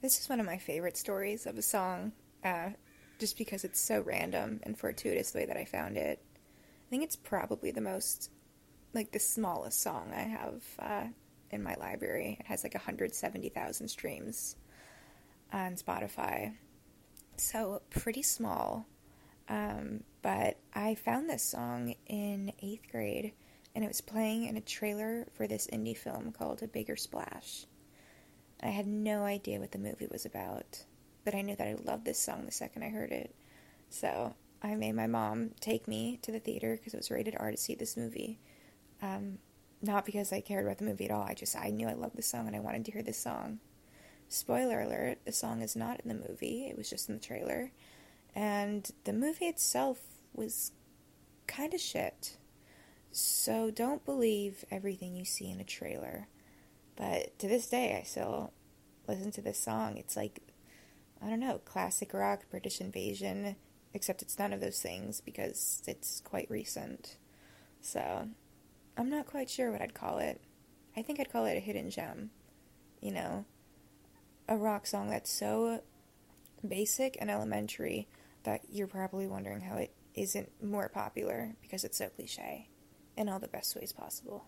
This is one of my favorite stories of a song, uh, just because it's so random and fortuitous the way that I found it. I think it's probably the most, like, the smallest song I have uh, in my library. It has like 170,000 streams on Spotify. So, pretty small. Um, but I found this song in eighth grade, and it was playing in a trailer for this indie film called A Bigger Splash. I had no idea what the movie was about, but I knew that I loved this song the second I heard it. So I made my mom take me to the theater because it was rated R to see this movie. Um, not because I cared about the movie at all. I just I knew I loved the song and I wanted to hear this song. Spoiler alert: the song is not in the movie. It was just in the trailer, and the movie itself was kind of shit. So don't believe everything you see in a trailer. But to this day, I still listen to this song. It's like, I don't know, classic rock, British invasion, except it's none of those things because it's quite recent. So, I'm not quite sure what I'd call it. I think I'd call it a hidden gem. You know, a rock song that's so basic and elementary that you're probably wondering how it isn't more popular because it's so cliche in all the best ways possible.